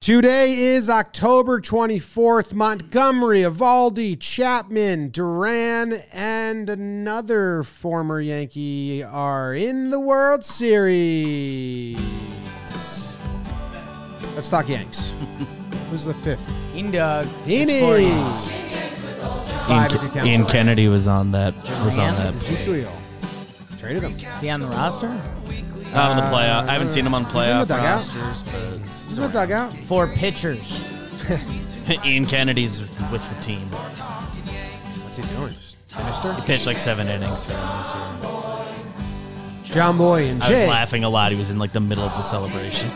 Today is October 24th. Montgomery, Eovaldi, Chapman, Duran, and another former Yankee are in the World Series. Let's talk Yanks. Who's the fifth? Indog. Heaney. Five if you Ian, count Ian Kennedy was on that. Was on that. Ezequiel. Traded him. Is he on the roster? Not on the playoff. I haven't seen him on He's in the playoff dugout. rosters, but He's in the dugout. Four pitchers. Ian Kennedy's with the team. What's he doing? Just sinister? He pitched like seven innings for them this year. Jomboy and I was Jay. laughing a lot. He was in like the middle of the celebration.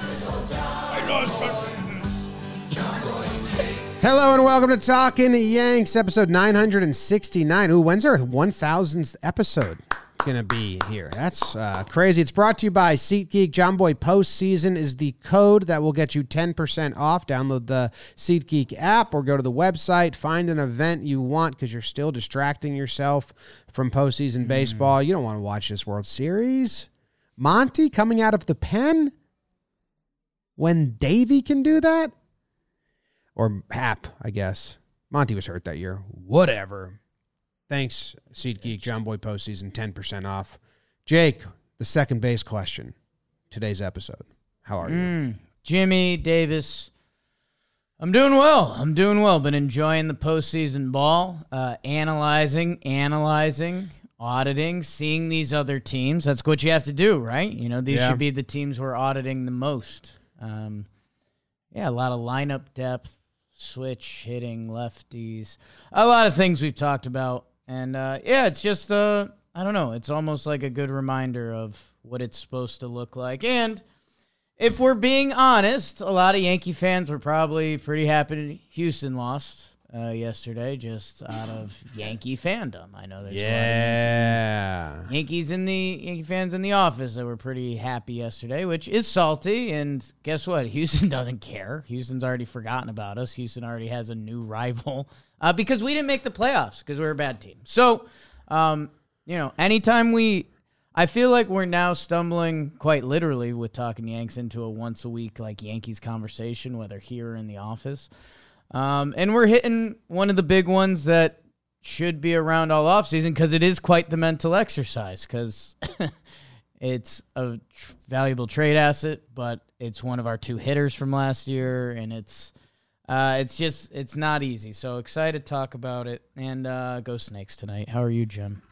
Hello and welcome to Talking Yanks, episode 969. Ooh, when's our 1000th episode going to be here? That's uh, crazy. It's brought to you by SeatGeek. Jomboy Postseason is the code that will get you 10% off. Download the SeatGeek app or go to the website. Find an event you want because you're still distracting yourself from postseason baseball. You don't want to watch this World Series. Monty coming out of the pen when Davy can do that? or Hap, I guess. Monty was hurt that year. Whatever. Thanks, SeatGeek, Jomboy postseason, 10% off. Jake, the second base question. Today's episode. How are you? Mm, Jimmy Davis. I'm doing well. I'm doing well. Been enjoying the postseason ball, uh, analyzing, analyzing, auditing, seeing these other teams. That's what you have to do, right? You know, these Yeah. should be the teams we're auditing the most. Um, yeah, a lot of lineup depth, switch hitting, lefties, a lot of things we've talked about, and uh, yeah, it's just uh, I don't know. It's almost like a good reminder of what it's supposed to look like, and if we're being honest, a lot of Yankee fans were probably pretty happy Houston lost uh, yesterday, just out of Yankee fandom. I know there's a lot of Yeah. Yankees in the Yankee fans in the office that were pretty happy yesterday, which is salty. And guess what? Houston doesn't care. Houston's already forgotten about us. Houston already has a new rival uh, because we didn't make the playoffs because we're a bad team. So, um, you know, anytime we, I feel like we're now stumbling quite literally with talking Yanks into a once a week like Yankees conversation, whether here or in the office. Um, and we're hitting one of the big ones that should be around all offseason because it is quite the mental exercise because it's a tr- valuable trade asset, but it's one of our two hitters from last year, and it's uh, it's just it's not easy. So excited to talk about it and uh, go Snakes tonight. How are you, Jim?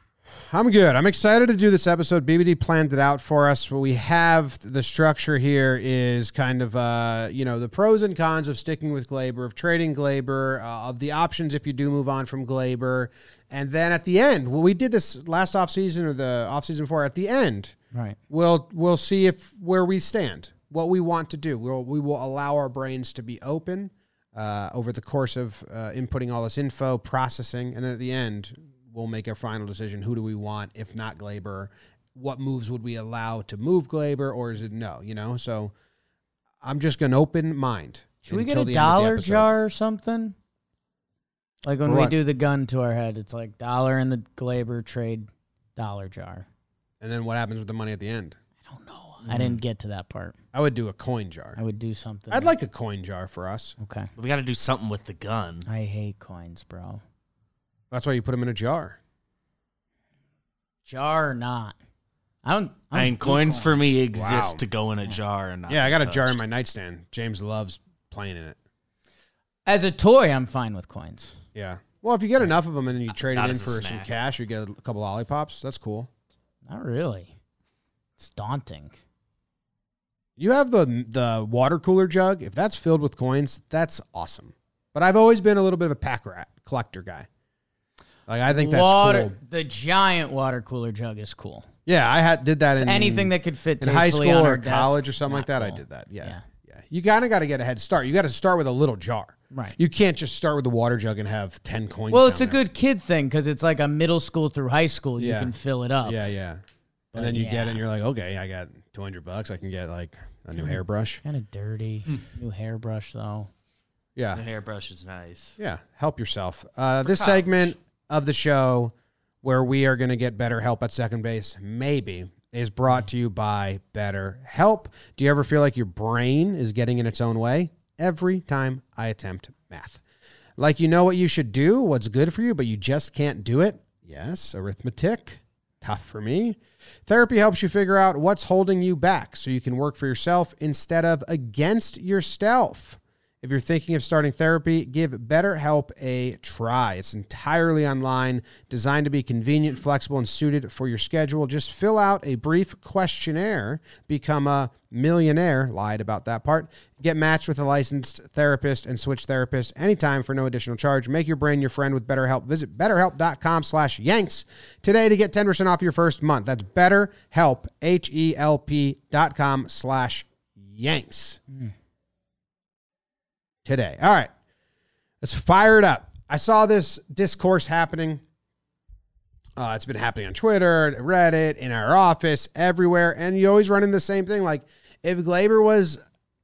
I'm good. I'm excited to do this episode. BBD planned it out for us. What we have, the structure here is kind of, uh, you know, the pros and cons of sticking with Gleyber, of trading Gleyber, uh, of the options if you do move on from Gleyber. And then at the end, well, we did this last offseason or the offseason before, at the end, Right. we'll we'll see if where we stand, what we want to do. We'll, we will allow our brains to be open uh, over the course of uh, inputting all this info, processing, and then at the end, we'll make a final decision. Who do we want? If not Gleyber, what moves would we allow to move Gleyber, or is it no? You know, so I'm just an open mind. Should we get a the end of the dollar jar or something? Like when For we what? do the gun to our head, it's like dollar in the Gleyber trade dollar jar. And then what happens with the money at the end? I don't know. I didn't get to that part. I would do a coin jar. I would do something. I'd like a coin jar for us. Okay. We got to do something with the gun. I hate coins, bro. That's why you put them in a jar. Jar or not? I don't. I, I don't mean, coins for me exist Wow. to go in a jar and not Yeah, I got a be jar in my nightstand. James loves playing in it. As a toy, I'm fine with coins. Yeah. Well, if you get enough of them and you trade not it in as a for some snack. cash, you get a couple lollipops. That's cool. Not really. It's daunting. You have the the water cooler jug. If that's filled with coins, that's awesome. But I've always been a little bit of a pack rat collector guy. Like I think that's water, cool. The giant water cooler jug is cool. Yeah, I had did that in Anything that could fit in high school on or our desk, college or something like not that. I did that. Yeah. Yeah. Yeah. You kind of got to get a head start. You got to start with a little jar. Right. You can't just start with the water jug and have 10 coins. Well, down it's a there. good kid thing because it's like a middle school through high school. You Yeah. can fill it up. Yeah, yeah. But and then you get it and you're like, okay, I got 200 bucks. I can get like a new hairbrush. Kind of dirty. Hmm. New hairbrush though. Yeah. The hairbrush is nice. Yeah, help yourself. Uh, this college. segment of the show where we are going to get better help at second base, maybe, is brought to you by Better Help. Do you ever feel like your brain is getting in its own way? every time I attempt math. Like you know what you should do, what's good for you, but you just can't do it? Yes, arithmetic. Tough for me. Therapy helps you figure out what's holding you back so you can work for yourself instead of against yourself. If you're thinking of starting therapy, give BetterHelp a try. It's entirely online, designed to be convenient, flexible, and suited for your schedule. Just fill out a brief questionnaire, become a millionaire, lied about that part, get matched with a licensed therapist, and switch therapists anytime for no additional charge. Make your brain your friend with BetterHelp. Visit betterhelp.com slash yanks today to get 10% off your first month. That's betterhelp, H-E-L-P dot com slash yanks mm. Today. All right. Let's fire it up. I saw this discourse happening. Uh, it's been happening on Twitter, Reddit, in our office, everywhere. And you always run into the same thing. Like, if Gleyber was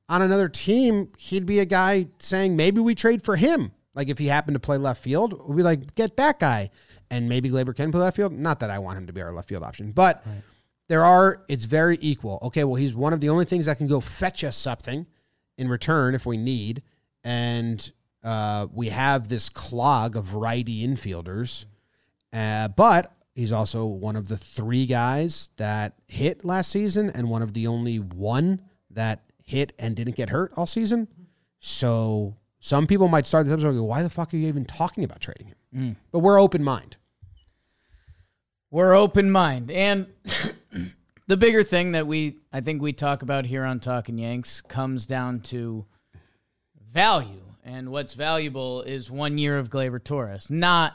on another team, he'd be a guy saying, maybe we trade for him. Like, if he happened to play left field, we'd be like, get that guy. And maybe Gleyber can play left field. Not that I want him to be our left field option, but there are, it's very equal. Okay, well, he's one of the only things that can go fetch us something in return if we need and uh, we have this clog of righty infielders. Uh, but he's also one of the three guys that hit last season, and one of the only one that hit and didn't get hurt all season. So some people might start this episode and go, "Why the fuck are you even talking about trading him?" But we're open mind. We're open mind. And the bigger thing that we I think we talk about here on Talking Yanks comes down to value. And what's valuable is one year of Gleyber Torres. Not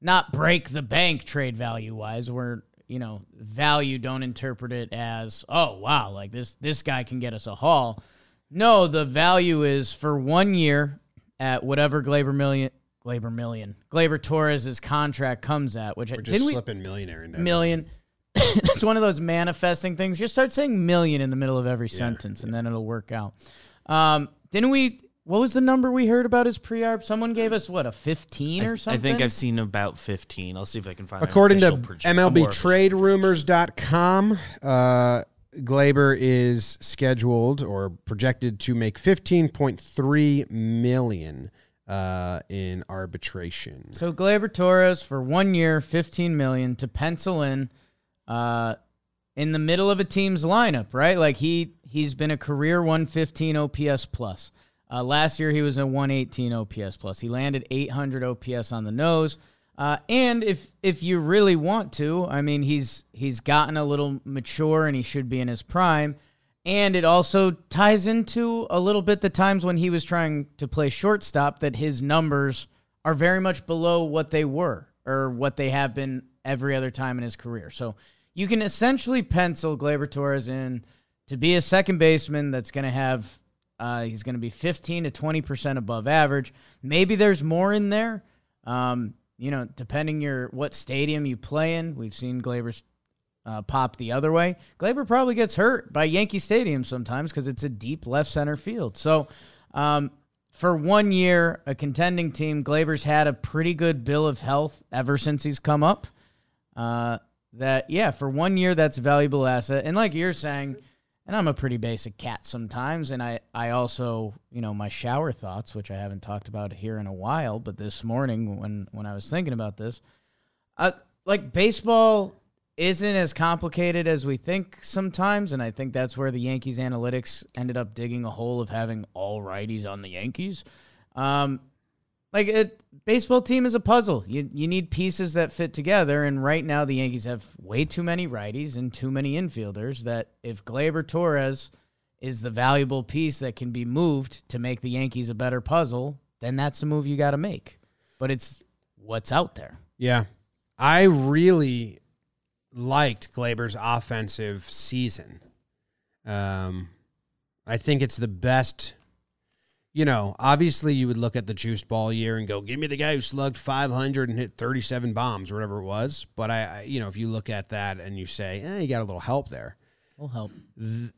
not break the bank trade value wise, where you know, value don't interpret it as, oh wow, like this this guy can get us a haul. No, the value is for one year at whatever Gleyber million Gleyber million. Gleyber Torres's contract comes at, which We're just didn't we slipping millionaire in there. million. it's one of those manifesting things. Just start saying million in the middle of every sentence, and then it'll work out. Um, didn't we? What was the number we heard about his pre-arb? Someone gave us what a fifteen or something. I something. think I've seen about 15. I'll see if I can find an According to official proje- more MLBTradeRumors.com, uh, Gleyber is scheduled or projected to make 15.3 million uh, in arbitration. So Gleyber Torres for one year, fifteen million to pencil in, uh, in the middle of a team's lineup, right? Like he he's been a career one fifteen OPS plus. Uh, last year he was a one eighteen OPS plus. He landed eight hundred OPS on the nose. Uh, and if if you really want to, I mean, he's he's gotten a little mature and he should be in his prime. And it also ties into a little bit the times when he was trying to play shortstop that his numbers are very much below what they were or what they have been every other time in his career. So you can essentially pencil Gleyber Torres in to be a second baseman that's going to have, uh, he's going to be 15 to 20% above average. Maybe there's more in there. Um, you know, depending your what stadium you play in, we've seen Gleyber's uh, pop the other way. Gleyber probably gets hurt by Yankee Stadium sometimes because it's a deep left center field. So, um, for one year, a contending team, Gleyber's had a pretty good bill of health ever since he's come up. Uh, that yeah, for one year, that's a valuable asset. And like you're saying, and I'm a pretty basic cat sometimes, and I I also you know my shower thoughts, which I haven't talked about here in a while, but this morning when when I was thinking about this, uh, like baseball isn't as complicated as we think sometimes, and I think that's where the Yankees analytics ended up digging a hole of having all righties on the Yankees. Um, like it, baseball team is a puzzle. You you need pieces that fit together, and right now the Yankees have way too many righties and too many infielders. That if Gleyber Torres is the valuable piece that can be moved to make the Yankees a better puzzle, then that's the move you got to make. But it's what's out there. Yeah. I really liked Gleyber's offensive season. Um, I think it's the best. You know, obviously, you would look at the juice ball year and go, "Give me the guy who slugged 500 and hit 37 bombs, or whatever it was." But I, I you know, if you look at that and you say, "Eh, you got a little help there," Will help.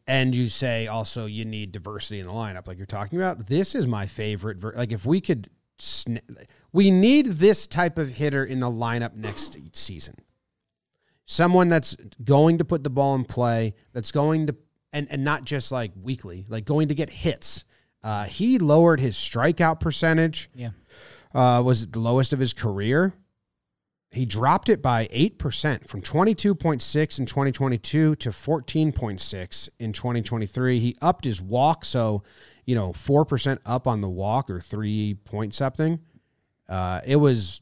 And you say also you need diversity in the lineup, like you're talking about. This is my favorite. Ver- like if we could, sn- we need this type of hitter in the lineup next season. Someone that's going to put the ball in play, that's going to, and and not just like weekly, like going to get hits. Uh, he lowered his strikeout percentage. Yeah. Uh, was the lowest of his career. He dropped it by 8% from 22.6 in 2022 to 14.6 in 2023. He upped his walk, so, you know, 4% up on the walk or three point something. Uh, it was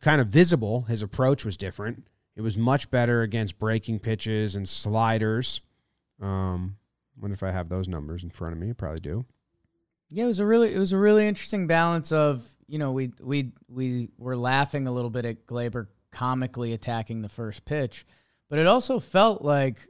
kind of visible. His approach was different. It was much better against breaking pitches and sliders. Um, wonder if I have those numbers in front of me. Probably do. Yeah, it was a really it was a really interesting balance of you know we we we were laughing a little bit at Gleyber comically attacking the first pitch, but it also felt like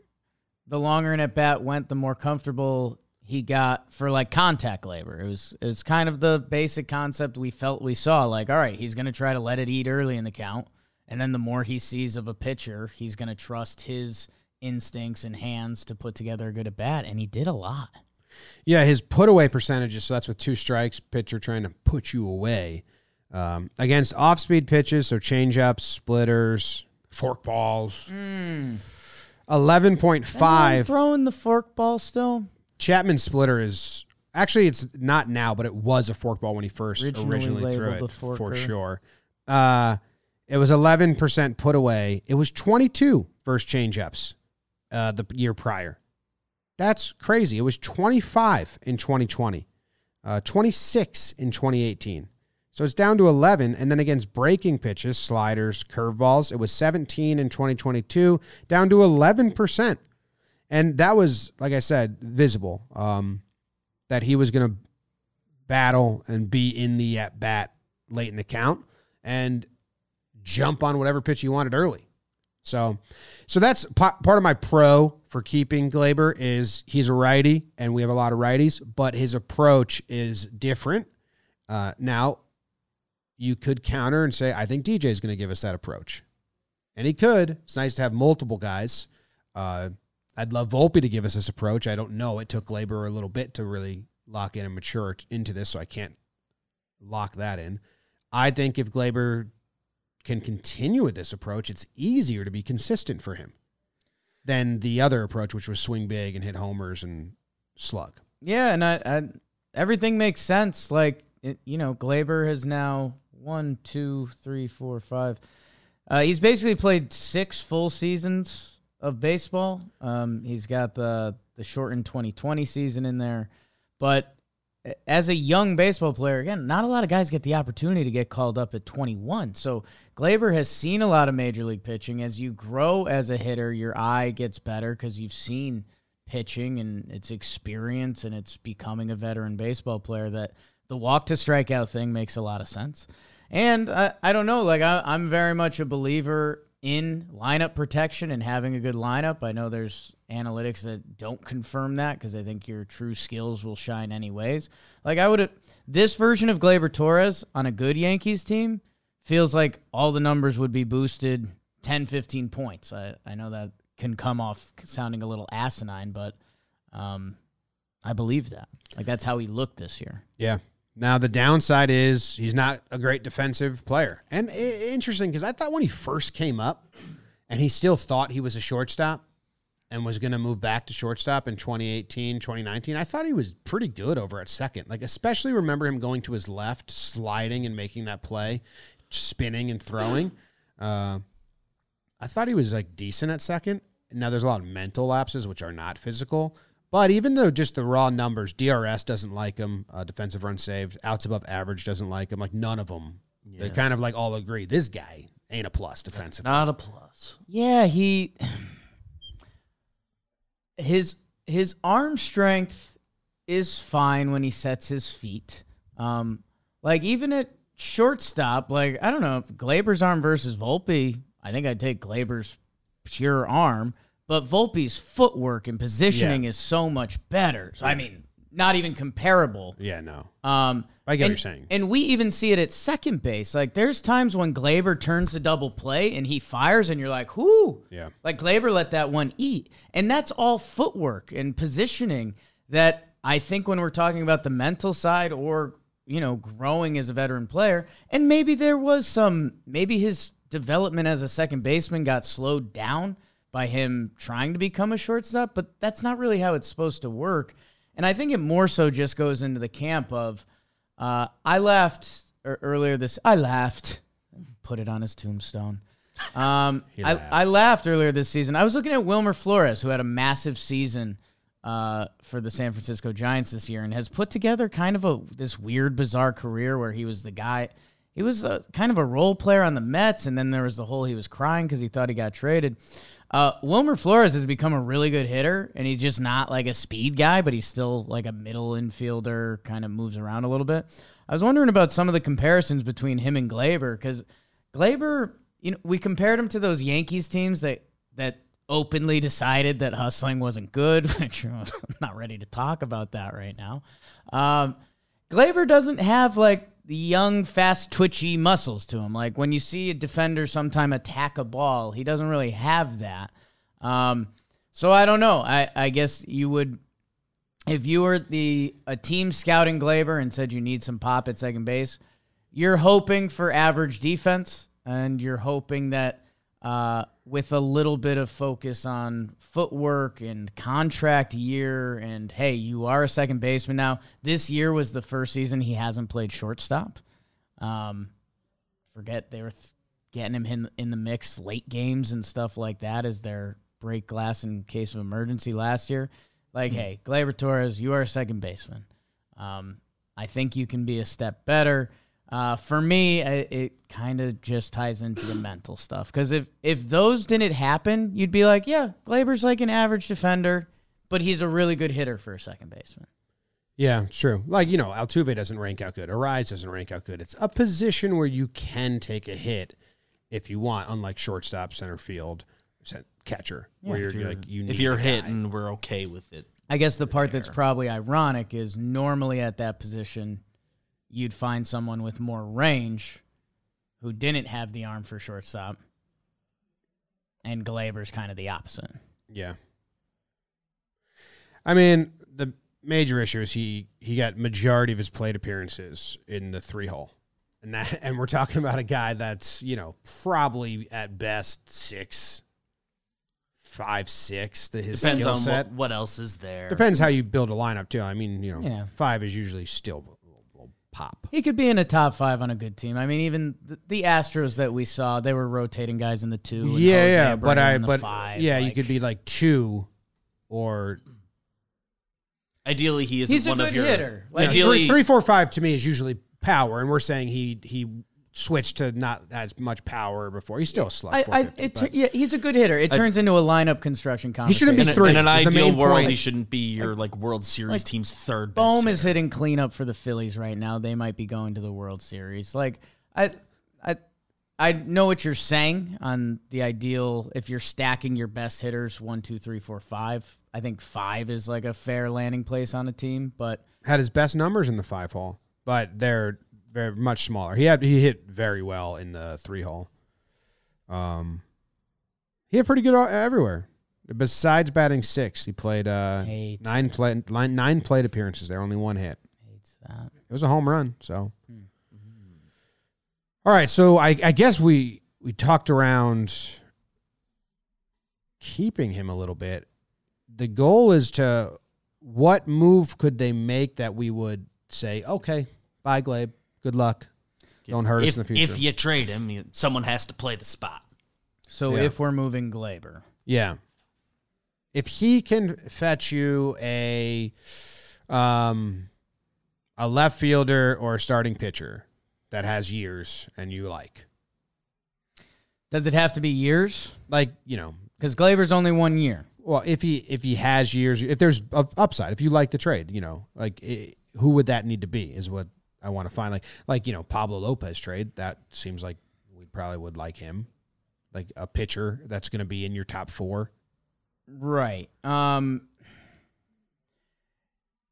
the longer an at bat went, the more comfortable he got for like contact labor. It was it was kind of the basic concept we felt we saw. Like, all right, he's gonna try to let it eat early in the count, and then the more he sees of a pitcher, he's gonna trust his instincts and hands to put together a good at bat, and he did a lot. Yeah, his put away percentages. So that's with two strikes, pitcher trying to put you away um, against off speed pitches. So change ups, splitters, fork balls. Eleven point Anyone five. throwing the fork ball still. Chapman splitter is actually it's not now, but it was a fork ball when he first Originally originally, threw it for sure. Uh, it was eleven percent put away. It was twenty two versus changeups uh, the year prior. That's crazy. It was twenty five in twenty twenty, uh, twenty six in twenty eighteen. So it's down to 11. And then against breaking pitches, sliders, curveballs, it was 17 in 2022, down to 11%. And that was, like I said, visible um, that he was going to battle and be in the at bat late in the count and jump on whatever pitch he wanted early. So, so that's pa- part of my pro for keeping Gleyber is he's a righty and we have a lot of righties, but his approach is different. Uh, now, you could counter and say, I think DJ is going to give us that approach. And he could. It's nice to have multiple guys. Uh, I'd love Volpe to give us this approach. I don't know. It took Gleyber a little bit to really lock in and mature into this, so I can't lock that in. I think if Gleyber can continue with this approach, it's easier to be consistent for him than the other approach, which was swing big and hit homers and slug. Yeah, and I, I everything makes sense. Like it, you know, Gleyber has now one, two, three, four, five. Uh, he's basically played six full seasons of baseball. Um, he's got the the shortened 2020 season in there, but as a young baseball player, again, not a lot of guys get the opportunity to get called up at 21. So Gleyber has seen a lot of major league pitching. As you grow as a hitter, your eye gets better because you've seen pitching and it's experience and it's becoming a veteran baseball player that the walk to strikeout thing makes a lot of sense. And I, I don't know, like I, I'm very much a believer in lineup protection and having a good lineup. I know there's analytics that don't confirm that because I think your true skills will shine anyways. Like I would this version of Gleyber Torres on a good Yankees team feels like all the numbers would be boosted 10, 15 points. I, I know that can come off sounding a little asinine, but um, I believe that. Like that's how he looked this year. Yeah. Now the downside is he's not a great defensive player, and interesting because I thought when he first came up, and he still thought he was a shortstop, and was going to move back to shortstop in 2018, 2019. I thought he was pretty good over at second. Like especially remember him going to his left, sliding and making that play, spinning and throwing. Uh, I thought he was like decent at second. Now there's a lot of mental lapses which are not physical. But even though just the raw numbers, DRS doesn't like him, uh, defensive run saved, outs above average doesn't like him. Like none of them. They kind of like all agree this guy ain't a plus defensively. Not a plus. Yeah, he his his arm strength is fine when he sets his feet. Um, like even at shortstop, like I don't know, Gleyber's arm versus Volpe. I think I'd take Gleyber's pure arm, but Volpe's footwork and positioning Yeah. is so much better. So I mean, not even comparable. Yeah, no. Um, I get what and, you're saying. And we even see it at second base. Like there's times when Gleyber turns the double play and he fires, and you're like, "Whoo!" Yeah. Like Gleyber let that one eat, and that's all footwork and positioning. That I think when we're talking about the mental side or you know growing as a veteran player, and maybe there was some, maybe his development as a second baseman got slowed down by him trying to become a shortstop, but that's not really how it's supposed to work. And I think it more so just goes into the camp of uh, I laughed er, earlier this. I laughed. Put it on his tombstone. Um, I, laughed. I laughed earlier this season. I was looking at Wilmer Flores, who had a massive season uh, for the San Francisco Giants this year, and has put together kind of a this weird, bizarre career where he was the guy. He was a, kind of a role player on the Mets, and then there was the whole he was crying because he thought he got traded. Uh, Wilmer Flores has become a really good hitter, and he's just not like a speed guy, but he's still like a middle infielder, kind of moves around a little bit. I was wondering about some of the comparisons between him and Gleyber because Gleyber, you know, we compared him to those Yankees teams that that openly decided that hustling wasn't good, which I'm not ready to talk about that right now. Um, Gleyber doesn't have like the young, fast, twitchy muscles to him. Like when you see a defender sometime attack a ball, he doesn't really have that. Um, so I don't know. I, I guess you would, if you were the a team scouting Gleyber and said you need some pop at second base, you're hoping for average defense, and you're hoping that uh, with a little bit of focus on footwork and contract year, and hey, you are a second baseman now. This year was the first season he hasn't played shortstop. Um, forget they were th- getting him in in the mix late games and stuff like that as their break glass in case of emergency last year. Like, hey, Gleyber Torres, you are a second baseman. Um, I think you can be a step better. Uh, for me, I, it kind of just ties into the mental stuff. Because if if those didn't happen, you'd be like, yeah, Gleyber's like an average defender, but he's a really good hitter for a second baseman. Yeah, it's true. Like, you know, Altuve doesn't rank out good. Arraez doesn't rank out good. It's a position where you can take a hit if you want, unlike shortstop, center field, cent- catcher, where you're, If you're, like, you need if you're hitting, we're okay with it. I guess the part that's probably ironic is normally at that position, you'd find someone with more range who didn't have the arm for shortstop. And Gleyber's kind of the opposite. Yeah. I mean, the major issue is he he got majority of his plate appearances in the three hole. And that and we're talking about a guy that's, you know, probably at best six, five, six to his Depends skill on set. what, what else is there. Depends how you build a lineup too. I mean, you know, Yeah. five is usually still a little, little pop. He could be in a top five on a good team. I mean, even the, the Astros that we saw, they were rotating guys in the two. and Yeah, Jose yeah, but I but five. yeah, you could be like two or Ideally, he isn't He's a one good of your hitter. Like, Ideally- three, three, four, five to me is usually power, and we're saying he he switched to not as much power before. He's still a slug. I, I, it, yeah, he's a good hitter. It turns into a lineup construction He shouldn't be in, a- three in an the ideal main world, point. he shouldn't be your like World Series like, team's third. best Bohm hitter. is hitting cleanup for the Phillies right now. They might be going to the World Series. Like I, I, I know what you're saying on the ideal. If you're stacking your best hitters, one, two, three, four, five. I think five is like a fair landing place on a team. But had his best numbers in the five hole, but they're very much smaller. He had he hit very well in the three hole. Um, he had pretty good all- everywhere. Besides batting six, he played uh Eight. nine play nine, nine plate appearances. There only one hit. hates that. It was a home run. So, all right. So I, I guess we we talked around keeping him a little bit. The goal is to what move could they make that we would say, okay, bye, Glabe. Good luck. Don't hurt us in the future. if you trade him, you- someone has to play the spot. So Yeah. if we're moving Gleyber, Yeah. If he can fetch you a um a left fielder or a starting pitcher that has years and you like. does it have to be years? Like, you know, Because Gleyber's only one year. well, if he if he has years, if there's a upside, if you like the trade, you know, like who would that need to be is what I want to find like like, you know, Pablo Lopez trade, that seems like we probably would like him. Like a pitcher that's going to be in your top 4. Right. Um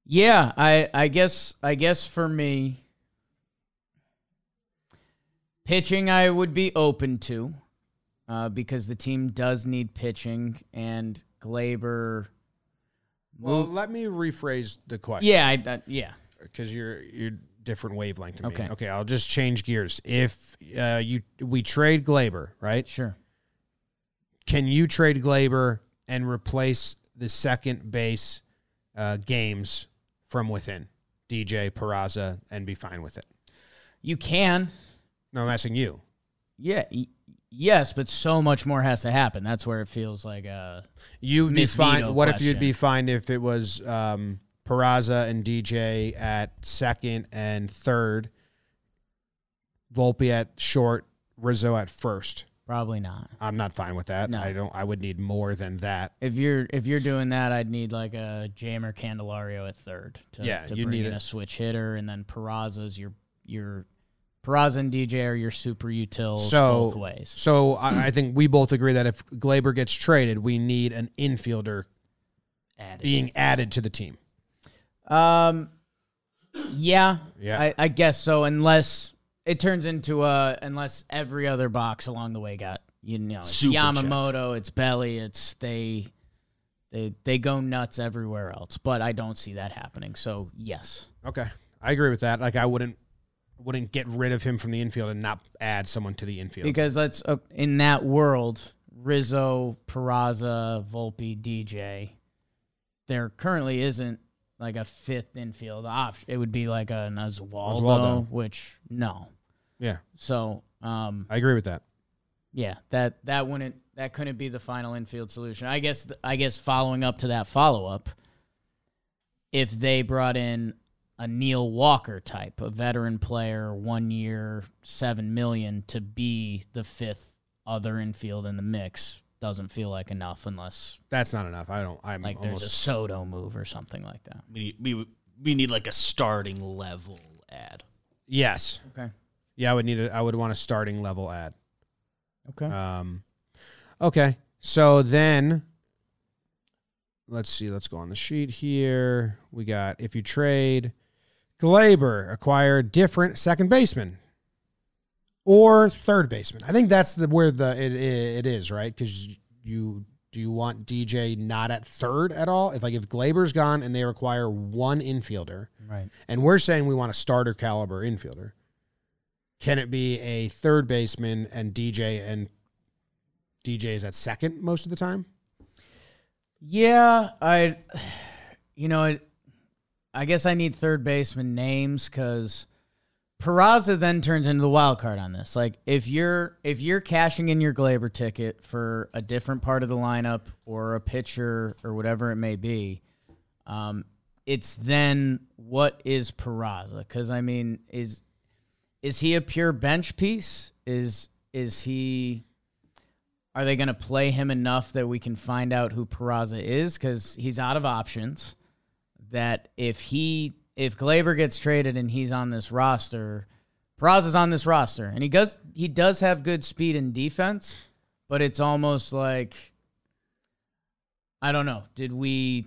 Yeah, I I guess I guess for me pitching I would be open to uh, because the team does need pitching and Gleyber Well, move- let me rephrase the question. Yeah, I, I, yeah. because you're you're different wavelength to me. Okay. Okay, I'll just change gears. If uh, you we trade Gleyber, right? Sure. Can you trade Gleyber and replace the second base uh, games from within, DJ Peraza, and be fine with it. You can. No, I'm asking you. Yeah. y- yes, but so much more has to happen. That's where it feels like uh You'd be fine. What if you'd be fine if it was um, Peraza and DJ at second and third, Volpe at short, Rizzo at first? probably not. I'm not fine with that. No. I don't. I would need more than that. If you're if you're doing that, I'd need like a Jeimer Candelario at third to, Yeah, to you'd bring need in a- a switch hitter, and then Peraza's your your Peraza and DJ are your super utils So- both ways. So I, I think we both agree that if Gleyber gets traded, we need an infielder Added. being added to the team. Um, yeah, Yeah. I, I guess so. Unless it turns into a unless every other box along the way got you know it's Super Yamamoto, it's Belly, it's they they they go nuts everywhere else. But I don't see that happening. So yes, Okay, I agree with that. Like I wouldn't wouldn't get rid of him from the infield and not add someone to the infield. because let's uh, in that world, Rizzo, Peraza, Volpe, DJ. There currently isn't like a fifth infield option. It would be like an Oswaldo, Oswaldo. which no. yeah, So, um, I agree with that. yeah, that that wouldn't that couldn't be the final infield solution. I guess I guess following up to that follow up, if they brought in a Neil Walker type, a veteran player, one year, seven million to be the fifth other infield in the mix, doesn't feel like enough unless That's not enough. I don't. I'm like there's a almost. Soto move or something like that. We, we we need like a starting level ad. yes. Okay. Yeah, I would need. A, I would want a starting level ad. Okay. Um, okay. So then, let's see. Let's go on the sheet here. We got if you trade Gleyber, acquire different second baseman or third baseman. I think that's the where the it it is right because you do you want DJ not at third at all? If like if Gleyber's gone and they require one infielder, right. and we're saying we want a starter caliber infielder. Can it be a third baseman and DJ and DJ is at second most of the time? Yeah, I, you know, it, I guess I need third baseman names because Peraza then turns into the wild card on this. Like if you're if you're cashing in your Gleyber ticket for a different part of the lineup or a pitcher or whatever it may be, um, it's then what is Peraza? Because I mean, is is he a pure bench piece? Is is he? Are they going to play him enough that we can find out who Peraza is? Because he's out of options. That if he if Gleyber gets traded and he's on this roster, Peraza's on this roster, and he does he does have good speed and defense, but it's almost like I don't know. Did we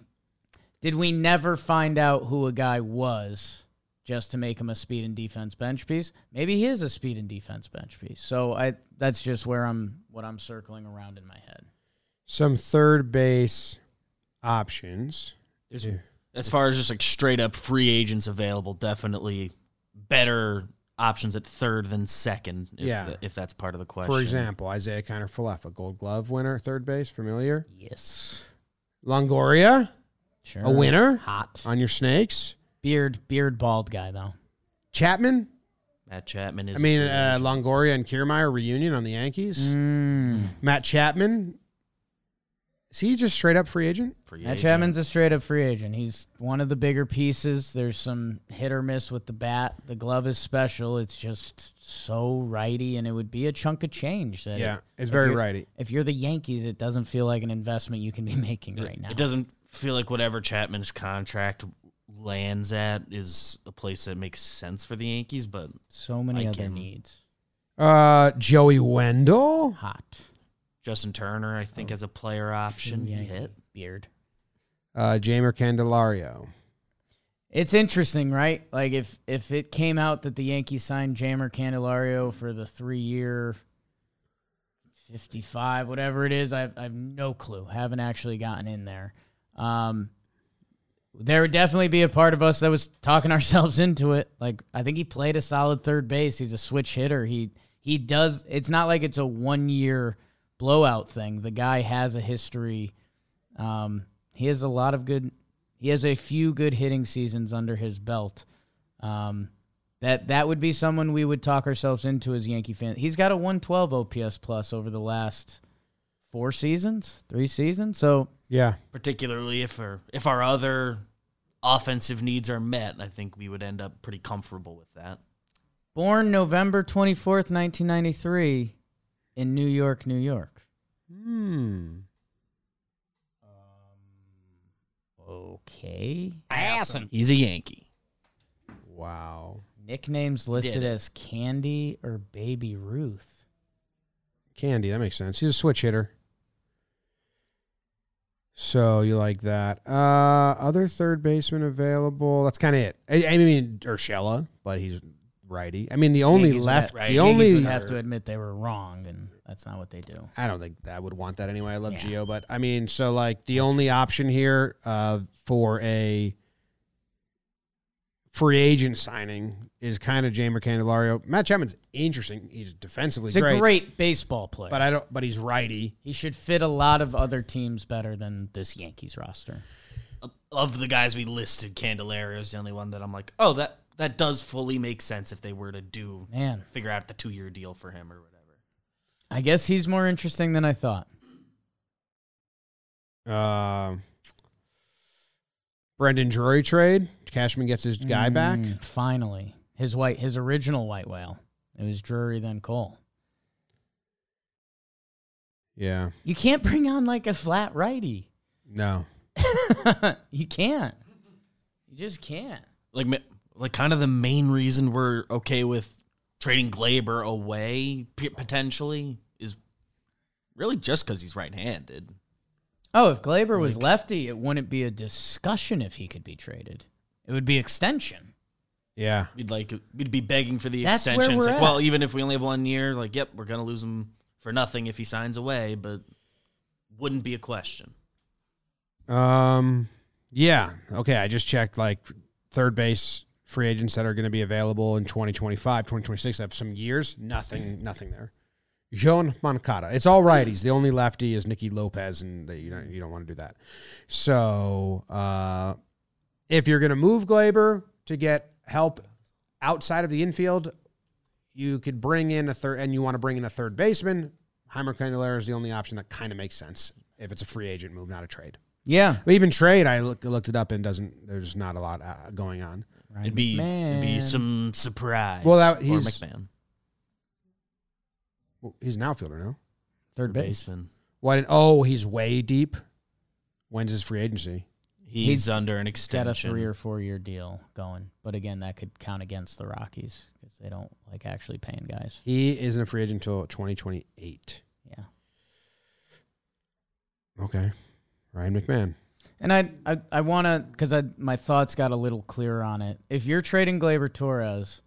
did we never find out who a guy was just to make him a speed and defense bench piece? Maybe he is a speed and defense bench piece. So I that's just where I'm what I'm circling around in my head. Some third base options. There's, Yeah. As far as just like straight up free agents available, definitely better options at third than second. If, Yeah. if that's part of the question. For example, Isiah Kiner Falefa, Gold Glove winner, third base, familiar. Yes. Longoria, Sure. a winner Hot. on your Snakes. Beard beard bald guy though. Chapman. Matt Chapman is. I mean, uh. Longoria and Kiermaier reunion on the Yankees. Mm. Matt Chapman. Is he just straight up free agent? free Matt agent. Chapman's a straight up free agent. He's one of the bigger pieces. There's some hit or miss with the bat. The glove is special. It's just so righty, and it would be a chunk of change. That Yeah, it- it's very righty. If you're the Yankees, it doesn't feel like an investment you can be making right now. It doesn't feel like whatever Chapman's contract lands at is a place that makes sense for the Yankees, but So many I other can- needs. Uh, Joey Wendle. Hot. Justin Turner, I Oh. think, as a player option, Yeah, hit. beard. Uh, Jeimer Candelario. It's interesting, right? Like if if it came out that the Yankees signed Jeimer Candelario for the three year, fifty five, whatever it is, I've I've no clue. Haven't actually gotten in there. Um, there would definitely be a part of us that was talking ourselves into it. Like I think he played a solid third base. He's a switch hitter. He he does. It's not like it's a one year blowout thing. The guy has a history. Um, he has a lot of good He has a few good hitting seasons under his belt. Um, that that would be someone we would talk ourselves into as Yankee fans. He's got a 112 OPS plus over the last four seasons, three seasons. So Yeah. particularly if our if our other offensive needs are met. I think we would end up pretty comfortable with that. born November 24th, 1993, in New York, New York. Hmm. Okay. He's a Yankee. Wow. Nicknames listed Did it. as Candy or Baby Ruth. Candy, that makes sense. He's a switch hitter. So you like that. Uh other third baseman available. That's kind of it. I, I mean Urshela, but he's righty. I mean the only Yankees left would- right, the Yankees only Yankees have to admit they were wrong, and that's not what they do. I don't think that would want that anyway. I love Yeah. Geo, but I mean, so like the only option here uh, for a free agent signing is kind of Jeimer Candelario. Matt Chapman's interesting. He's defensively He's a great, great baseball player. but I don't. But he's righty. he should fit a lot of other teams better than this Yankees roster. Of the guys we listed, Candelario is the only one that I'm like, oh, that that does fully make sense if they were to do Man, figure out the two year deal for him or whatever. I guess he's more interesting than I thought. Uh, Brandon Drury trade. Cashman gets his guy back. Mm, finally, his white, his original white whale. It was Drury then Cole. Yeah. You can't bring on like a flat righty. No. you can't. You just can't. Like, ma- like kind of the main reason we're okay with trading Gleyber away p- potentially is really just because he's right handed. Oh, if Gleyber was lefty, it wouldn't be a discussion if he could be traded. It would be extension. Yeah. We'd like we'd be begging for the That's where extension. It's we're like, at. well, even if we only have one year, like, yep, we're gonna lose him for nothing if he signs away, but wouldn't be a question. Um. Yeah. Okay. I just checked like third base free agents that are going to be available in 2025, 2026. I have some years. Nothing. Nothing there. Yoán Moncada. It's all righties. The only lefty is Nicky Lopez, and they, you don't you don't want to do that. So, uh, if you're going to move Gleyber to get help outside of the infield, you could bring in a third, and you want to bring in a third baseman. Jeimer Candelario is the only option that kind of makes sense if it's a free agent move, not a trade. Yeah. But even trade, I look, looked it up and doesn't. There's not a lot uh, going on. It'd be it'd be McMahon. some surprise. Well, that- for he's- McMahon, Well, he's an outfielder, no? third base. baseman. Why did? Oh, he's way deep. When's his free agency? He's, He's under an extension. Got a extension. three or four year deal going, but again, that could count against the Rockies because they don't like actually paying guys. He isn't a free agent until 2028. Yeah. Okay, Ryan McMahon. And I I, I want to because I my thoughts got a little clearer on it. If you're trading Gleyber Torres,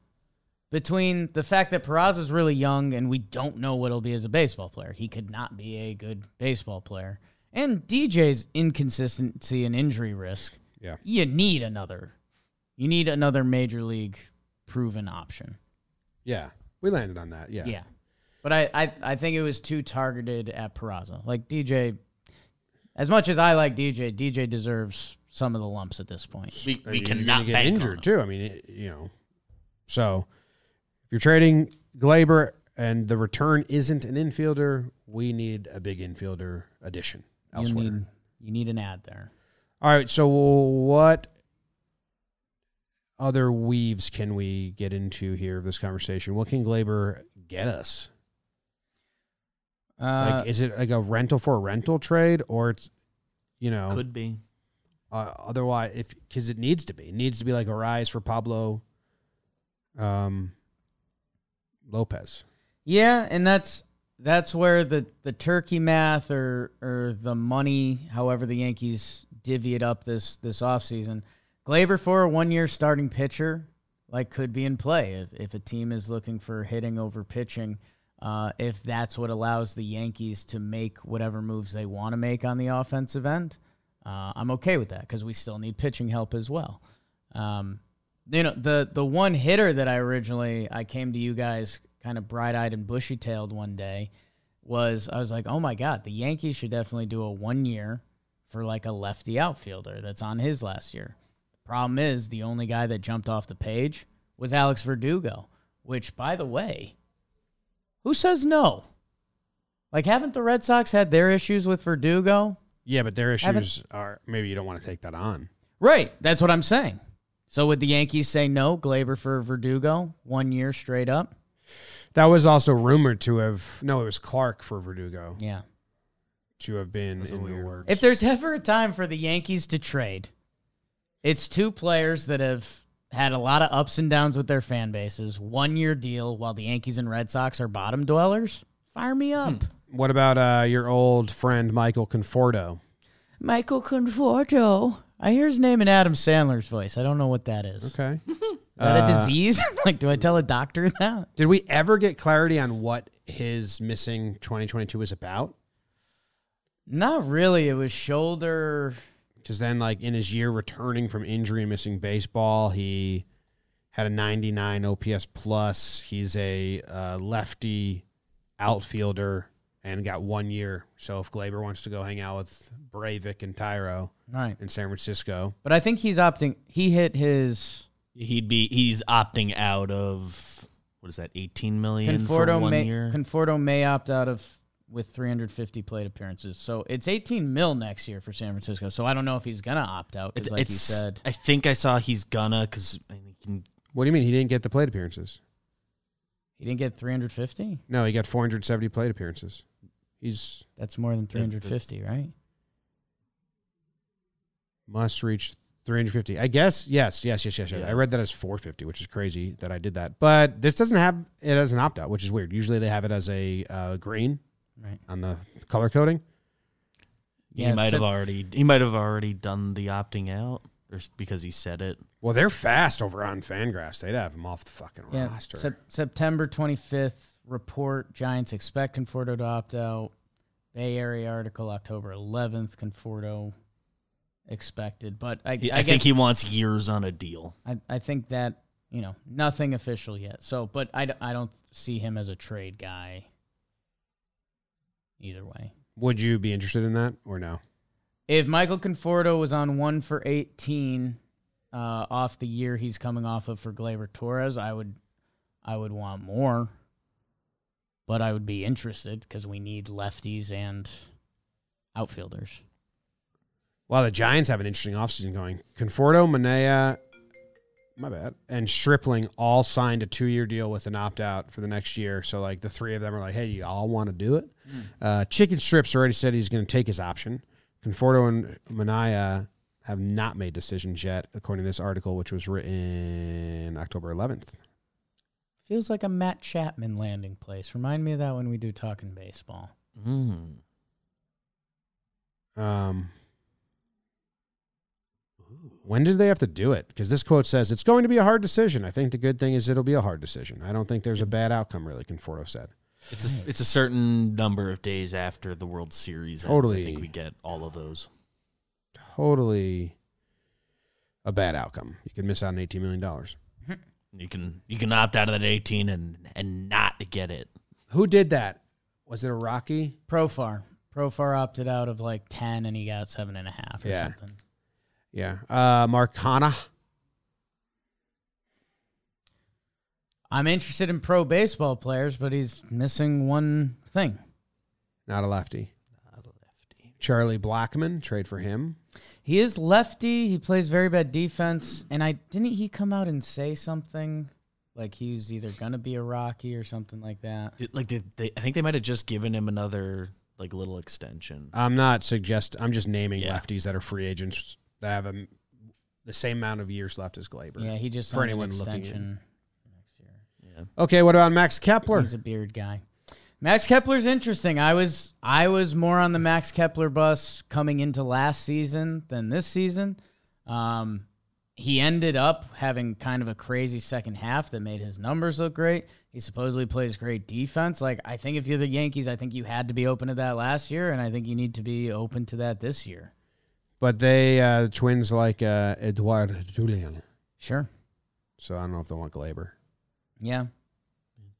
between the fact that Peraza is really young and we don't know what he'll be as a baseball player, he could not be a good baseball player, and DJ's inconsistency and injury risk, Yeah. you need another, you need another major league proven option. Yeah, we landed on that. Yeah. Yeah. But I, I, I think it was too targeted at Peraza. Like DJ, as much as I like DJ, DJ deserves some of the lumps at this point. We, I we cannot get bank injured him. too. I mean, it, you know. So, if you're trading Gleyber and the return isn't an infielder, we need a big infielder addition You elsewhere. need you need an ad there. All right. So, what other weaves can we get into here of this conversation? What can Gleyber get us? Uh, Like, is it like a rental for a rental trade, or it's, you know, Could be. uh, otherwise, if because it needs to be, it needs to be like Arraez for Pablo, um, Lopez. yeah, and that's that's where the, the turkey math or or the money, however the Yankees divvy it up this this offseason. Gleyber for a one year starting pitcher, like could be in play if, if a team is looking for hitting over pitching. Uh, if that's what allows the Yankees to make whatever moves they want to make on the offensive end, uh, I'm okay with that because we still need pitching help as well. Um, you know, the the one hitter that I originally I came to you guys kind of bright eyed and bushy tailed one day was I was like, oh my god, the Yankees should definitely do a one year for like a lefty outfielder that's on his last year. The problem is the only guy that jumped off the page was Alex Verdugo, which by the way, who says no? Like haven't the Red Sox had their issues with Verdugo? Yeah, but their Haven't- issues are maybe you don't want to take that on. Right, that's what I'm saying. So would the Yankees say no, Gleyber for Verdugo, one year straight up? That was also rumored to have no, it was Clark for Verdugo Yeah. to have been That's a in the works. If there's ever a time for the Yankees to trade, it's two players that have had a lot of ups and downs with their fan bases. One year deal while the Yankees and Red Sox are bottom dwellers. Fire me up. what about uh, your old friend Michael Conforto? Michael Conforto. I hear his name in Adam Sandler's voice. I don't know what that is. Is Okay. that a Uh, disease? like, do I tell a doctor that? Did we ever get clarity on what his missing 2022 was about? Not really. It was shoulder. Because then, like in his year returning from injury and missing baseball, he had a 99 OPS plus. He's a uh, lefty outfielder and got one year. So if Gleyber wants to go hang out with Bravik and Tyro Right. in San Francisco, But I think he's opting. He hit his He'd be he's opting out of what is that, eighteen million for Conforto one may year? Conforto may opt out of with 350 plate appearances. So it's 18 mil next year for San Francisco. So I don't know if he's gonna opt out. It's, like it's you said, I think I saw he's gonna because I think what do you mean he didn't get the plate appearances? he didn't get 350. No, he got 470 plate appearances. He's That's more than that's- 350, right? must reach 350. I guess yes, yes, yes, yes. yes. Yeah. I read that as 450, which is crazy that I did that. But this doesn't have it as an opt out, which is weird. Usually they have it as a uh, green Right. on the color coding. he might have already he might have already done the opting out or because he said it. Well, they're fast over on Fangraphs. They'd have him off the fucking Yeah. roster. Sep- September 25th report: Giants expect Conforto to opt out. Bay Area article October 11th. Conforto expected, but I, He- I, I, think he wants years on a deal. I, I think that you know nothing official yet. So, but I, d- I don't see him as a trade guy. Either way, Would you be interested in that or no? if Michael Conforto was on one for eighteen uh, off the year he's coming off of for Gleyber Torres, I would I would want more. But I would be interested because we need lefties and outfielders. Well, the Giants have an interesting offseason going. Conforto, Manea, my bad, and Stripling all signed a two year deal with an opt out for the next year. So, like, the three of them are like, hey, you all want to do it? Uh, Chicken Strips already said he's going to take his option. Conforto and Manea have not made decisions yet, according to this article, which was written October 11th. Feels like a Matt Chapman landing place. Remind me of that when we do talking baseball. Mm. Um, when did they have to do it? Because this quote says it's going to be a hard decision. I think the good thing is it'll be a hard decision. I don't think there's a bad outcome, really. Conforto said. It's a, it's a certain number of days after the World Series. ends. Totally. I think we get all of those. Totally a bad outcome. You could miss out on eighteen million dollars. You can you can opt out of that eighteen and and not get it. Who did that? Was it a Rocky? Profar. Profar opted out of like 10 and he got seven and a half or Yeah. something. Yeah. Uh, Marcana. I'm interested in pro baseball players, but he's missing one thing. Not a lefty. Not a lefty. Charlie Blackmon. Trade for him. He is lefty. He plays very bad defense. And I didn't he come out and say something like he's either gonna be a Rocky or something like that. Did- Like did they? I think they might have just given him another like little extension. I'm not suggest. I'm just naming Yeah. lefties that are free agents that have a, the same amount of years left as Gleyber. Yeah, he just For anyone an looking in. next year. Yeah. Okay. What about Max Kepler? He's a beard guy. Max Kepler's interesting. I was I was more on the Max Kepler bus coming into last season than this season. Um, he ended up having kind of a crazy second half that made his numbers look great. He supposedly plays great defense. Like I think if you're the Yankees, I think you had to be open to that last year, and I think you need to be open to that this year. But they uh, twins like uh, Edouard Julien. Sure. So I don't know if they want Gleyber. Yeah.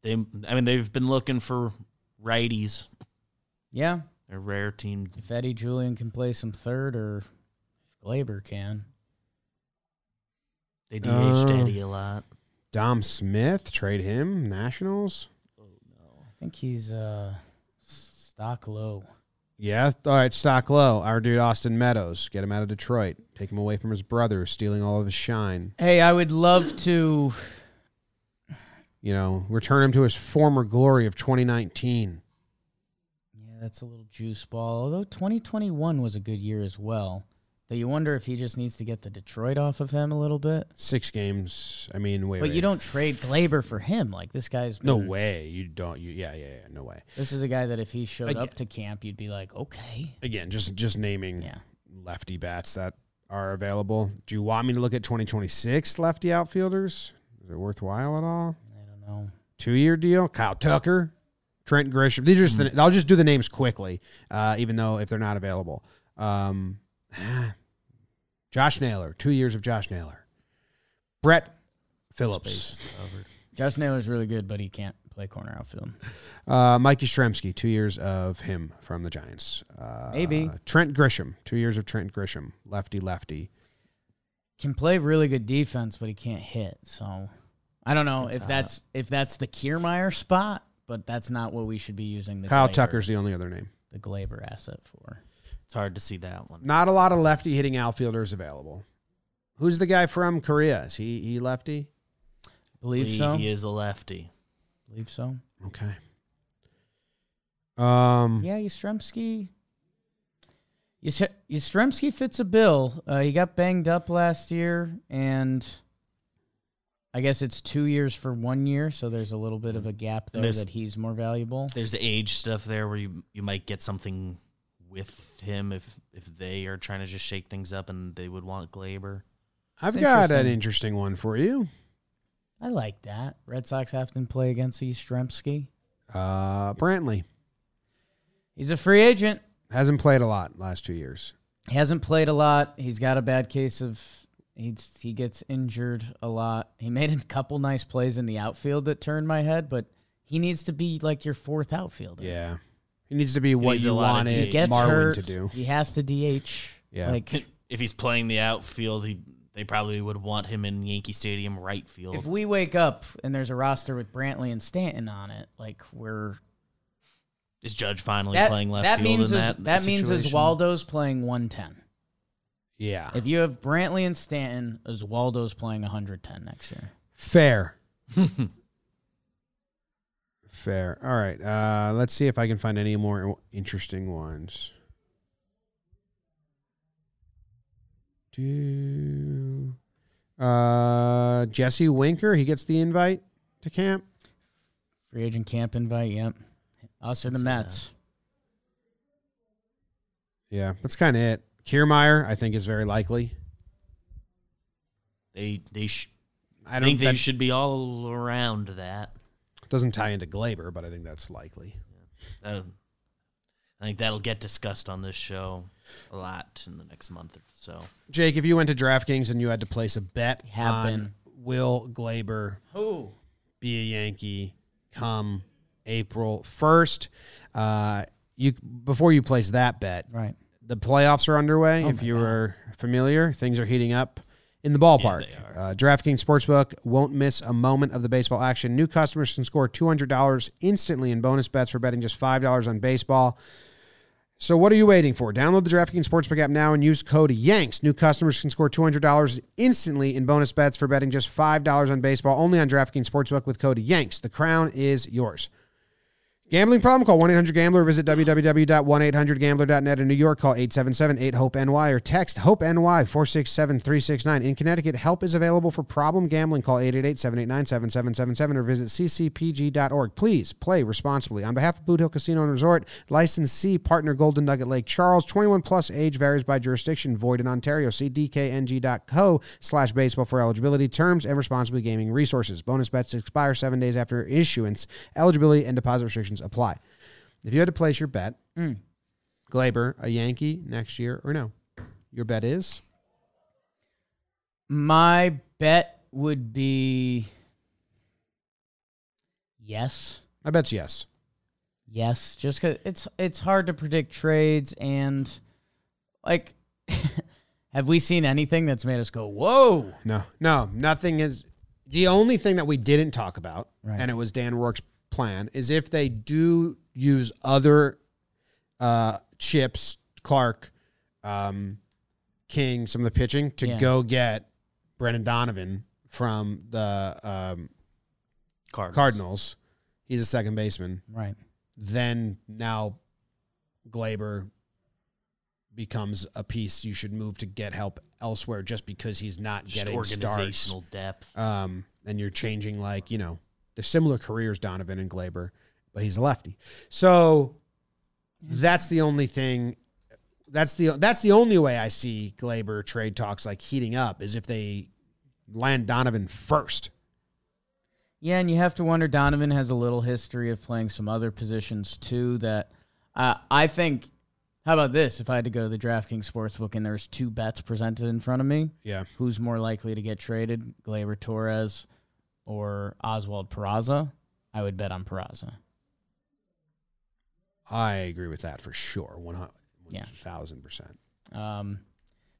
They I mean they've been looking for righties. Yeah. A rare team. If Eddie Julien can play some third, or if Gleyber can. They DH'd Uh, Eddie a lot. Dom Smith, trade him. Nationals. Oh no, I think he's uh stock low. Yeah. All right. Stock low. Our dude Austin Meadows. Get him out of Detroit. Take him away from his brother, stealing all of his shine. Hey, I would love to. You know, return him to his former glory of 2019. Yeah, that's a little juice ball. Although 2021 was a good year as well. Though you wonder if he just needs to get the Detroit off of him a little bit. Six games. I mean, wait. But wait. you don't trade Gleyber for him. Like this guy's No been- way. You don't. You. Yeah. Yeah. Yeah. No way. This is a guy that if he showed Again- up to camp, you'd be like, okay, Again, just just naming yeah. lefty bats that are available. Do you want me to look at 2026 lefty outfielders? Is it worthwhile at all? I don't know. Two year deal. Kyle Tucker, Trent Grisham. These are just the, I'll just do the names quickly, uh, even though if they're not available. Um, Josh Naylor, two years of Josh Naylor. Brett Phillips. Josh Naylor's really good, but he can't play corner outfield. uh, Mikey Stremski, two years of him from the Giants. Uh, Maybe. Trent Grisham, two years of Trent Grisham, lefty lefty. Can play really good defense, but he can't hit. So I don't know That's if hot. that's if that's the Kiermaier spot, but that's not what we should be using the Kyle Gleyber- Tucker's the only other name. the Gleyber asset for. It's hard to see that one. Not a lot of lefty hitting outfielders available. Who's the guy from Korea? Is he he lefty? Believe He- so. He is a lefty. Believe so. Okay. Um. Yeah, Yastrzemski. Yas- Yastrzemski fits a bill. Uh, he got banged up last year, and I guess it's two years for one year, so there's a little bit of a gap there This- that he's more valuable. There's age stuff there where you you might get something with him if if they are trying to just shake things up and they would want Gleyber. I've It's got an interesting. interesting one for you. I like that. Red Sox have to play against Yastrzemski. Uh, Brantley He's a free agent. hasn't played a lot last two years. He hasn't played a lot. He's got a bad case of he's he gets injured a lot. He made a couple nice plays in the outfield that turned my head, but he needs to be like your fourth outfielder. Yeah, he needs to be what needs you a lot of wanted He gets Marwin hurt. to do. He has to DH. Yeah. Like If he's playing the outfield, he they probably would want him in Yankee Stadium right field. if we wake up and there's a roster with Brantley and Stanton on it, like we're is Judge finally that, playing left that field means in as, that? that means situation? Oswaldo's playing 110. Yeah, If you have Brantley and Stanton, Oswaldo's playing 110 next year. fair. Fair. All right. Uh, let's see if I can find any more interesting ones. Do uh, Jesse Winker? He gets the invite to camp. Free agent camp invite, yep. Us or the see Mets. Yeah, that's kind of it. Kiermaier, I think, is very likely. They they sh- I I don't think they should be all around that. Doesn't tie into Gleyber, but I think that's likely. Uh, I think that'll get discussed on this show a lot in the next month or so. Jake, if you went to DraftKings and you had to place a bet Have on been. Will Gleyber Who? be a Yankee come April first, uh, you before you place that bet, Right. the playoffs are underway. Oh if my you God. were familiar, things are heating up in the ballpark. are. uh, DraftKings Sportsbook won't miss a moment of the baseball action. New customers can score $200 instantly in bonus bets for betting just $5 on baseball. So what are you waiting for? Download the DraftKings Sportsbook app now and use code YANKS. New customers can score $200 instantly in bonus bets for betting just $5 on baseball only on DraftKings Sportsbook with code YANKS. The crown is yours. Gambling problem? Call 1-800-GAMBLER. Visit www.1800gambler.net. In New York, call 877-8-HOPE-NY or text HOPE-NY 467-369. In Connecticut, help is available for problem gambling. Call 888-789-7777 or visit ccpg.org. Please play responsibly. On behalf of Boot Hill Casino and Resort, licensee partner Golden Nugget Lake Charles, 21 plus age varies by jurisdiction, void in Ontario. See dkng.co slash baseball for eligibility, terms, and responsibly gaming resources. Bonus bets expire seven days after issuance. Eligibility and deposit restrictions apply. If you had to place your bet, mm. Gleyber, a Yankee next year or no? Your bet is? My bet would be yes. I bet's yes. Yes, just cuz it's it's hard to predict trades and like have we seen anything that's made us go, "Whoa." No, no, nothing is. The only thing that we didn't talk about, Right. and it was Dan Rourke's plan, is if they do use other uh, chips, Clark, um, King, some of the pitching to Yeah. go get Brendan Donovan from the um, Cardinals. Cardinals. He's a second baseman. Right. Then now Glaber becomes a piece you should move to get help elsewhere just because he's not Just getting starts. depth. Um, and you're changing like you know they're similar careers, Donovan and Gleyber, but he's a lefty. So that's the only thing. That's the that's the only way I see Gleyber trade talks like heating up is if they land Donovan first. Yeah, and you have to wonder. Donovan has a little history of playing some other positions too. That uh, I think. How about this? If I had to go to the DraftKings sportsbook and there's two bets presented in front of me, Yeah, who's more likely to get traded, Gleyber Torres or Oswald Peraza? I would bet on Peraza. I agree with that for sure. One Yeah. thousand percent. Um,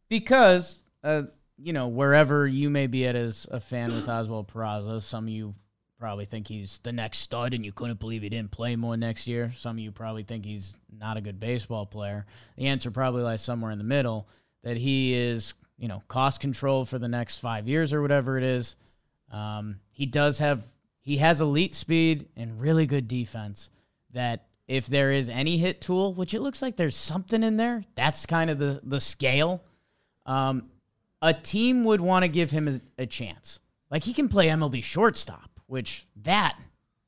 because uh, you know wherever you may be at as a fan with Oswald Peraza, some of you probably think he's the next stud, and you couldn't believe he didn't play more next year. Some of you probably think he's not a good baseball player. The answer probably lies somewhere in the middle. That he is, you know, cost control for the next five years or whatever it is. Um, he does have he has elite speed and really good defense. That if there is any hit tool, which it looks like there's something in there, that's kind of the the scale. Um, a team would want to give him a, a chance. Like he can play MLB shortstop, which that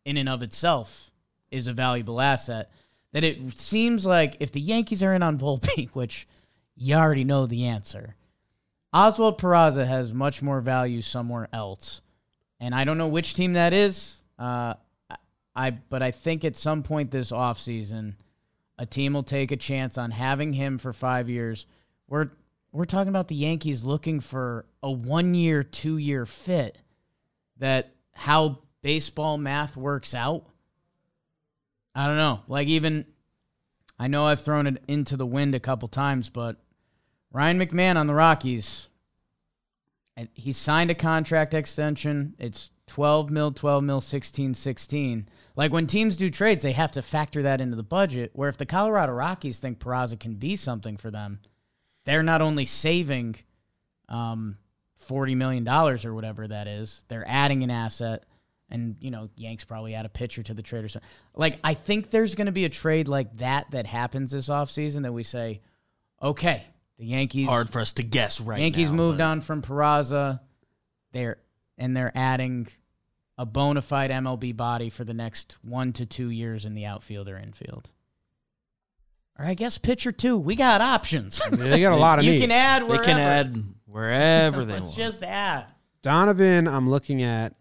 in and of itself is a valuable asset. That it seems like if the Yankees are in on Volpe, which you already know the answer, Oswald Peraza has much more value somewhere else, and I don't know which team that is. Uh, I- but I think at some point this offseason, a team will take a chance on having him for five years. We're we're talking about the Yankees looking for a one year, two year fit. That how baseball math works out. I don't know. Like even I know I've thrown it into the wind a couple times, but Ryan McMahon on the Rockies, and he signed a contract extension. It's 12 mil, 12 mil, 16, 16. Like when teams do trades, they have to factor that into the budget. Where if the Colorado Rockies think Peraza can be something for them, they're not only saving um, $40 million or whatever that is, they're adding an asset. And, you know, Yanks probably add a pitcher to the trade or something. Like, I think there's going to be a trade like that that happens this offseason that we say, okay, the Yankees. Hard for us to guess right Yankees now, moved but on from Peraza. They're and they're adding a bona fide MLB body for the next one to two years in the outfield or infield. Or I guess pitcher too. We got options. They got a lot of you needs. can add They can add wherever they Let's want. just add. Donovan, I'm looking at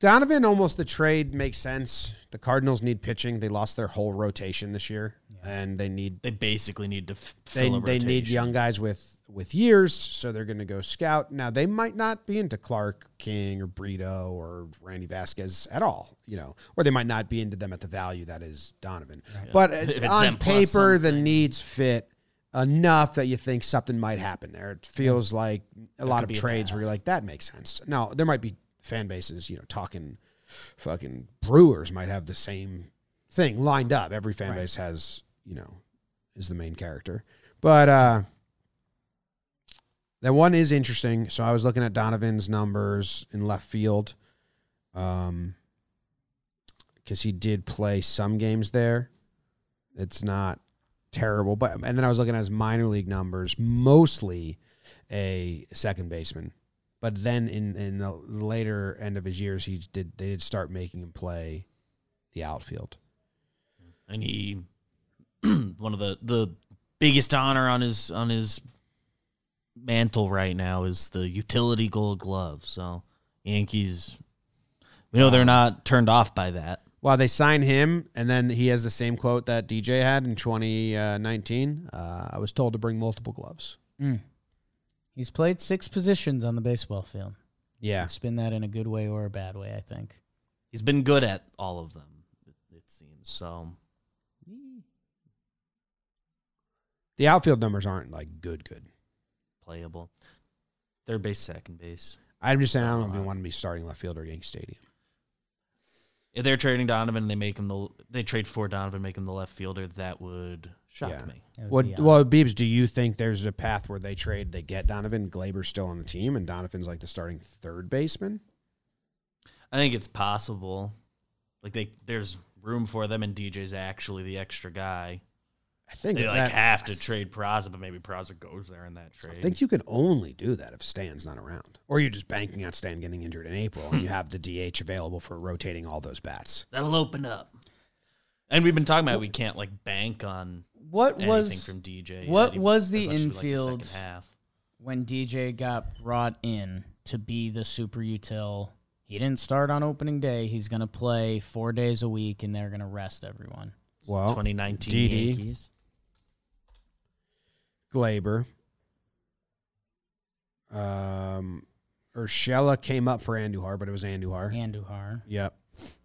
Donovan. Almost the trade makes sense. The Cardinals need pitching. They lost their whole rotation this year, and they need they basically need to f- they, they need young guys with with years, so they're going to go scout. Now they might not be into Clark King or Brito or Randy Vasquez at all, you know, or they might not be into them at the value that is Donovan. But uh, on paper, the needs fit enough that you think something might happen there. It feels like a lot of trades where you're like, that makes sense. Now there might be fan bases, you know, talking fucking Brewers might have the same thing lined up. Every fan base has, you know, is the main character. But uh that one is interesting. So I was looking at Donovan's numbers in left field. Um because he did play some games there. It's not terrible. But and then I was looking at his minor league numbers, mostly a second baseman. But then in, in the later end of his years, he did they did start making him play the outfield. and he one of the the biggest honor on his on his mantle right now is the utility gold glove. So Yankees, we know they're not turned off by that. Well, they sign him, and then he has the same quote that DJ had in 2019. Uh, I was told to bring multiple gloves. Mm. He's played six positions on the baseball field. Yeah. Spin that in a good way or a bad way, I think. He's been good at all of them. It, it seems so. The outfield numbers aren't like good, good. Playable. Third base, second base. I'm just saying, I don't know if you want to be starting left fielder at Yankee Stadium. If they're trading Donovan and they make him the they trade for Donovan, make him the left fielder, that would shock Yeah. me. That would What? be odd. Well, Beebs, do you think there's a path where they trade, they get Donovan, Gleyber's still on the team, and Donovan's like the starting third baseman? I think it's possible. Like they there's room for them and DJ's actually the extra guy. I think They like that- have to trade Peraza, but maybe Peraza goes there in that trade. I think you can only do that if Stan's not around, or you're just banking on Stan getting injured in April, and you hmm. have the DH available for rotating all those bats. That'll open up. And we've been talking about we can't like bank on what anything was from DJ. what yet, was the much as like infield- half. when DJ got brought in to be the super util? He didn't start on opening day. He's going to play four days a week, and they're going to rest everyone. Well, 2019 DD. Yankees. Gleyber, um, Urshela came up for Andujar, but it was Andujar. Andujar. Yep.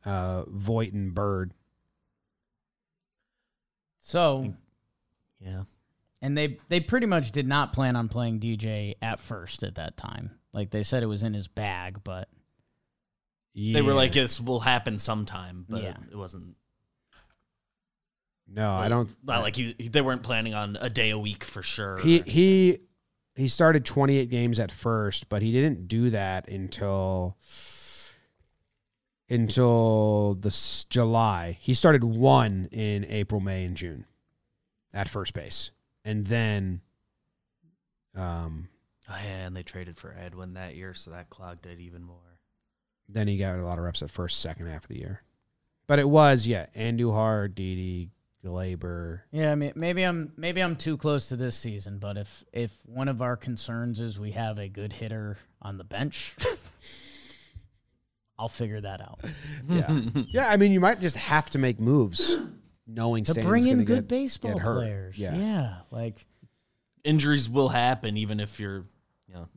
Uh, Voit and Bird. So, Yeah. and they they pretty much did not plan on playing DJ at first at that time. Like they said, it was in his bag, but They were like, this will happen sometime, but Yeah. it wasn't. No, I don't. Not like he, they weren't planning on a day a week for sure. He he he started 28 games at first, but he didn't do that until until the July. He started one in April, May, and June at first base, and then um Oh, yeah, and they traded for Edwin that year, so that clogged it even more. then he got a lot of reps at first, second half of the year. But it was yeah, Andujar, Didi, Gleyber. yeah, I mean, maybe I'm maybe I'm too close to this season. But if if one of our concerns is we have a good hitter on the bench, I'll figure that out. Yeah, yeah. I mean, you might just have to make moves, knowing To Stan's bring in gonna good get, baseball get players, Yeah. yeah, like Injuries will happen, even if you're, you know,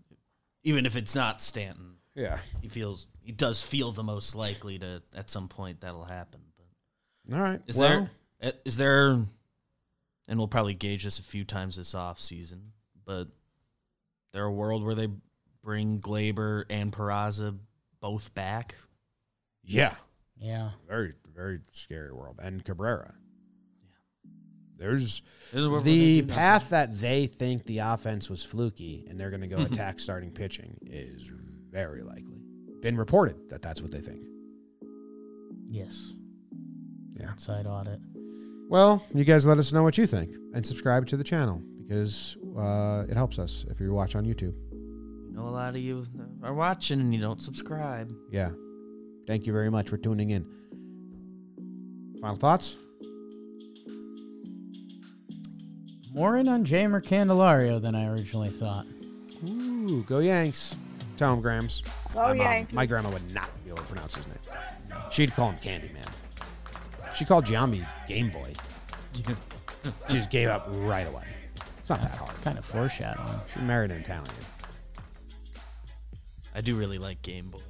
even if it's not Stanton. yeah. He feels he does feel the most likely to at some point that'll happen. But All right. is well, there Uh, is there, and we'll probably gauge this a few times this off season, but there a world where they bring Gleyber and Peraza both back? Yeah, yeah. very very scary world. And Cabrera. There's There's a world the path that they think the offense was fluky, and they're going to go attack starting pitching is very likely. Been reported that that's what they think. Yes. Yeah. Outside audit. Well, you guys let us know what you think and subscribe to the channel because uh, it helps us if you watch on YouTube. You know, a lot of you are watching and you don't subscribe. Yeah. Thank you very much for tuning in. Final thoughts? More in on Jeimer Candelario than I originally thought. Ooh, go Yanks. Tell him, Grams. Go my, mom- Yanks. my grandma would not be able to pronounce his name. She'd call him Candyman. She called Giambi Game Boy. she just gave up right away. It's not that hard. Kind of foreshadowing. She married an Italian. I do really like Game Boy. Yeah.